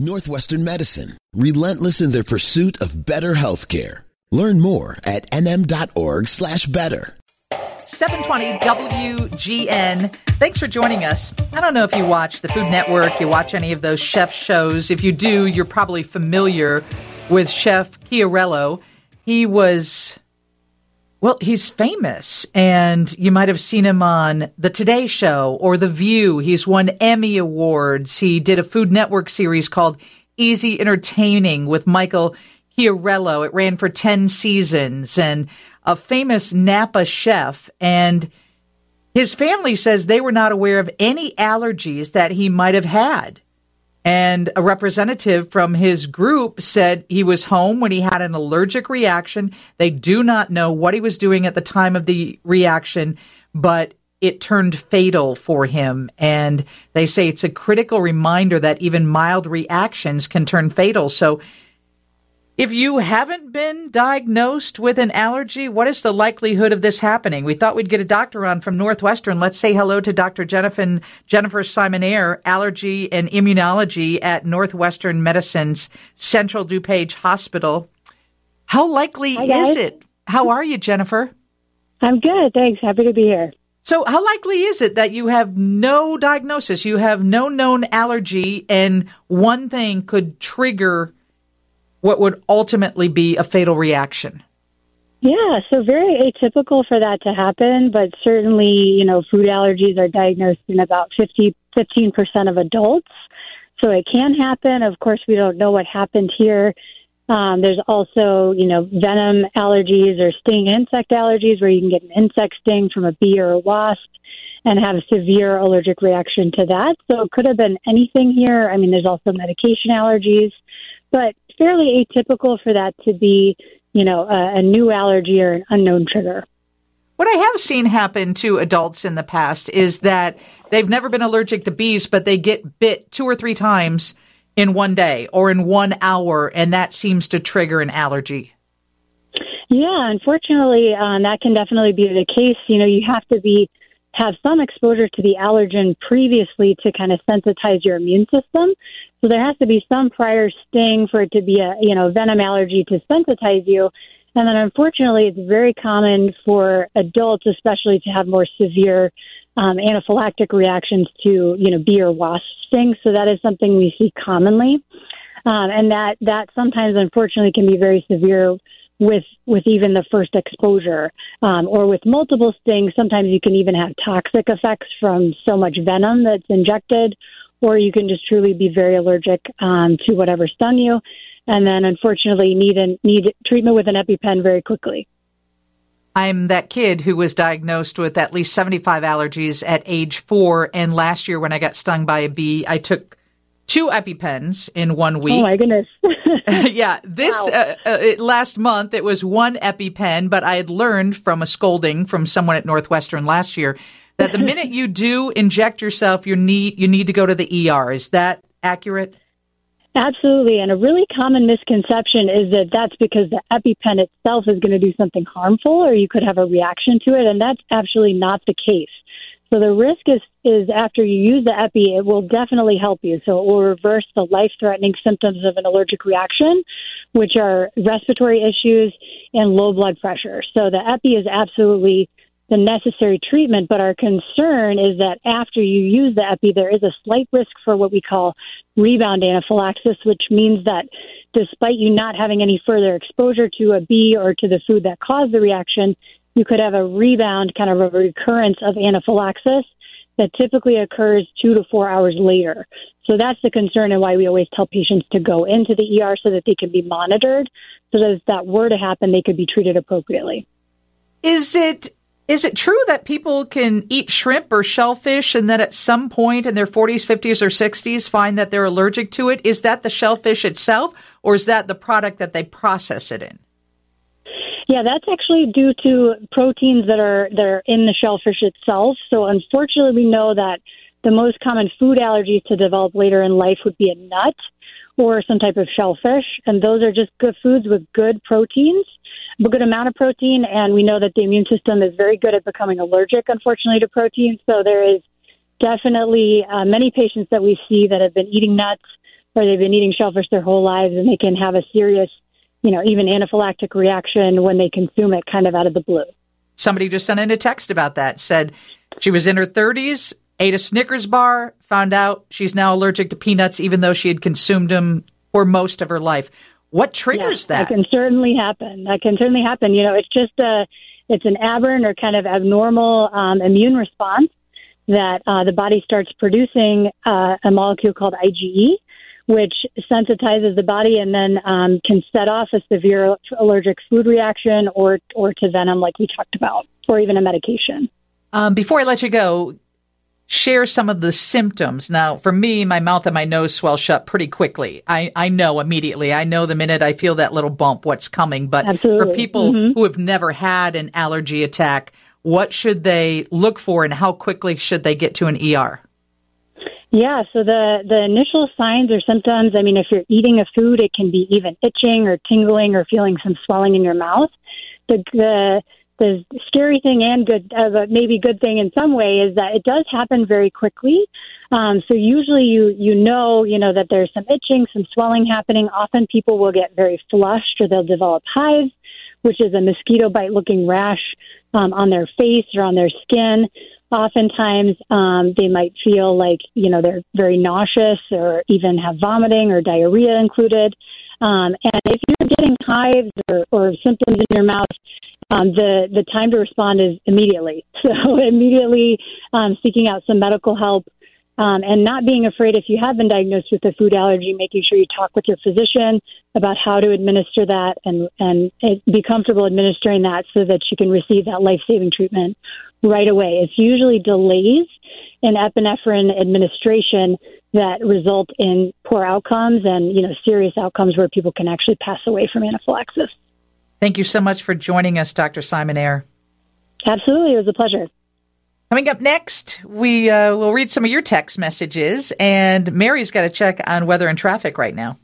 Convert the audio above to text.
Northwestern Medicine, relentless in their pursuit of better healthcare. Learn more at nm.org slash better. 720 WGN. Thanks for joining us. I don't know if you watch the Food Network, you watch any of those chef shows. If you do, you're probably familiar with Chef Chiarello. He was, well, he's famous, and you might have seen him on The Today Show or The View. He's won Emmy Awards. He did a Food Network series called Easy Entertaining with Michael Chiarello. It ran for 10 seasons and a famous Napa chef. And his family says they were not aware of any allergies that he might have had. And a representative from his group said he was home when he had an allergic reaction. They do not know what he was doing at the time of the reaction, but it turned fatal for him. And they say it's a critical reminder that even mild reactions can turn fatal. So if you haven't been diagnosed with an allergy, what is the likelihood of this happening? We thought we'd get a doctor on from Northwestern. Let's say hello to Dr. Jennifer, Jennifer Simonaire, allergy and immunology at Northwestern Medicine's Central DuPage Hospital. How likely Hi, is it? How are you, Jennifer? I'm good. Thanks. Happy to be here. So, how likely is it that you have no diagnosis, you have no known allergy, and one thing could trigger what would ultimately be a fatal reaction? Yeah, so very atypical for that to happen, but certainly, you know, food allergies are diagnosed in about 50, 15% of adults. So it can happen. Of course, we don't know what happened here. Um, there's also, you know, venom allergies or sting insect allergies where you can get an insect sting from a bee or a wasp and have a severe allergic reaction to that. So it could have been anything here. I mean, there's also medication allergies, but fairly atypical for that to be, you know, a, a new allergy or an unknown trigger. What I have seen happen to adults in the past is that they've never been allergic to bees, but they get bit two or three times in one day or in one hour, and that seems to trigger an allergy. Yeah, unfortunately, um, that can definitely be the case. You know, you have to be have some exposure to the allergen previously to kind of sensitize your immune system. So there has to be some prior sting for it to be a you know venom allergy to sensitize you. And then unfortunately, it's very common for adults, especially, to have more severe um, anaphylactic reactions to you know bee or wasp stings. So that is something we see commonly, um, and that that sometimes unfortunately can be very severe with with even the first exposure um, or with multiple stings sometimes you can even have toxic effects from so much venom that's injected or you can just truly be very allergic um, to whatever stung you and then unfortunately need an, need treatment with an epipen very quickly I'm that kid who was diagnosed with at least 75 allergies at age four. And last year, when I got stung by a bee, I took two EpiPens in one week. oh my goodness yeah, this Wow. uh, uh, it, last month it was one EpiPen, but I had learned from a scolding from someone at Northwestern last year that the minute you do inject yourself, you need you need to go to the ER. Is that accurate? Absolutely. And a really common misconception is that that's because the EpiPen itself is going to do something harmful or you could have a reaction to it. And that's actually not the case. So the risk is, is after you use the Epi, it will definitely help you. So it will reverse the life threatening symptoms of an allergic reaction, which are respiratory issues and low blood pressure. So the Epi is absolutely the necessary treatment, but our concern is that after you use the epi, there is a slight risk for what we call rebound anaphylaxis, which means that despite you not having any further exposure to a bee or to the food that caused the reaction, you could have a rebound, kind of a recurrence of anaphylaxis that typically occurs two to four hours later. So that's the concern and why we always tell patients to go into the ER so that they can be monitored, so that if that were to happen, they could be treated appropriately. Is it is it true that people can eat shrimp or shellfish and then at some point in their 40s, 50s, or 60s find that they're allergic to it? Is that the shellfish itself, or is that the product that they process it in? Yeah, that's actually due to proteins that are that are in the shellfish itself. So unfortunately, we know that the most common food allergies to develop later in life would be a nut or some type of shellfish, and those are just good foods with good proteins, a good amount of protein. And we know that the immune system is very good at becoming allergic, unfortunately, to protein. So there is definitely uh, many patients that we see that have been eating nuts or they've been eating shellfish their whole lives and they can have a serious, you know, even anaphylactic reaction when they consume it kind of out of the blue. Somebody just sent in a text about that. Said she was in her 30s, ate a Snickers bar, found out she's now allergic to peanuts, even though she had consumed them for most of her life. What triggers yeah, that? That can certainly happen. That can certainly happen. You know, it's just a, it's an aberrant or kind of abnormal um, immune response that uh, the body starts producing uh, a molecule called IgE, which sensitizes the body and then um, can set off a severe allergic food reaction or or to venom, like we talked about, or even a medication. Um, before I let you go, share some of the symptoms. Now, for me, my mouth and my nose swell shut pretty quickly. I, I know immediately. I know the minute I feel that little bump what's coming. But Absolutely. for people mm-hmm. who have never had an allergy attack, what should they look for and how quickly should they get to an ER? Yeah, so the the initial signs or symptoms, I mean if you're eating a food it can be even itching or tingling or feeling some swelling in your mouth. The the the scary thing and good, uh, but maybe good thing in some way is that it does happen very quickly. Um, so usually you you know you know that there's some itching, some swelling happening. Often people will get very flushed or they'll develop hives, which is a mosquito bite looking rash um, on their face or on their skin. Oftentimes, um, they might feel like you know they're very nauseous or even have vomiting or diarrhea included. Um, and if you're getting hives or, or symptoms in your mouth, um, the the time to respond is immediately. So immediately um, seeking out some medical help. Um, and not being afraid if you have been diagnosed with a food allergy, making sure you talk with your physician about how to administer that and, and be comfortable administering that so that you can receive that life saving treatment right away. It's usually delays in epinephrine administration that result in poor outcomes and you know serious outcomes where people can actually pass away from anaphylaxis. Thank you so much for joining us, Dr. Simonaire. Absolutely, it was a pleasure. Coming up next, we uh, will read some of your text messages, and Mary's got to check on weather and traffic right now.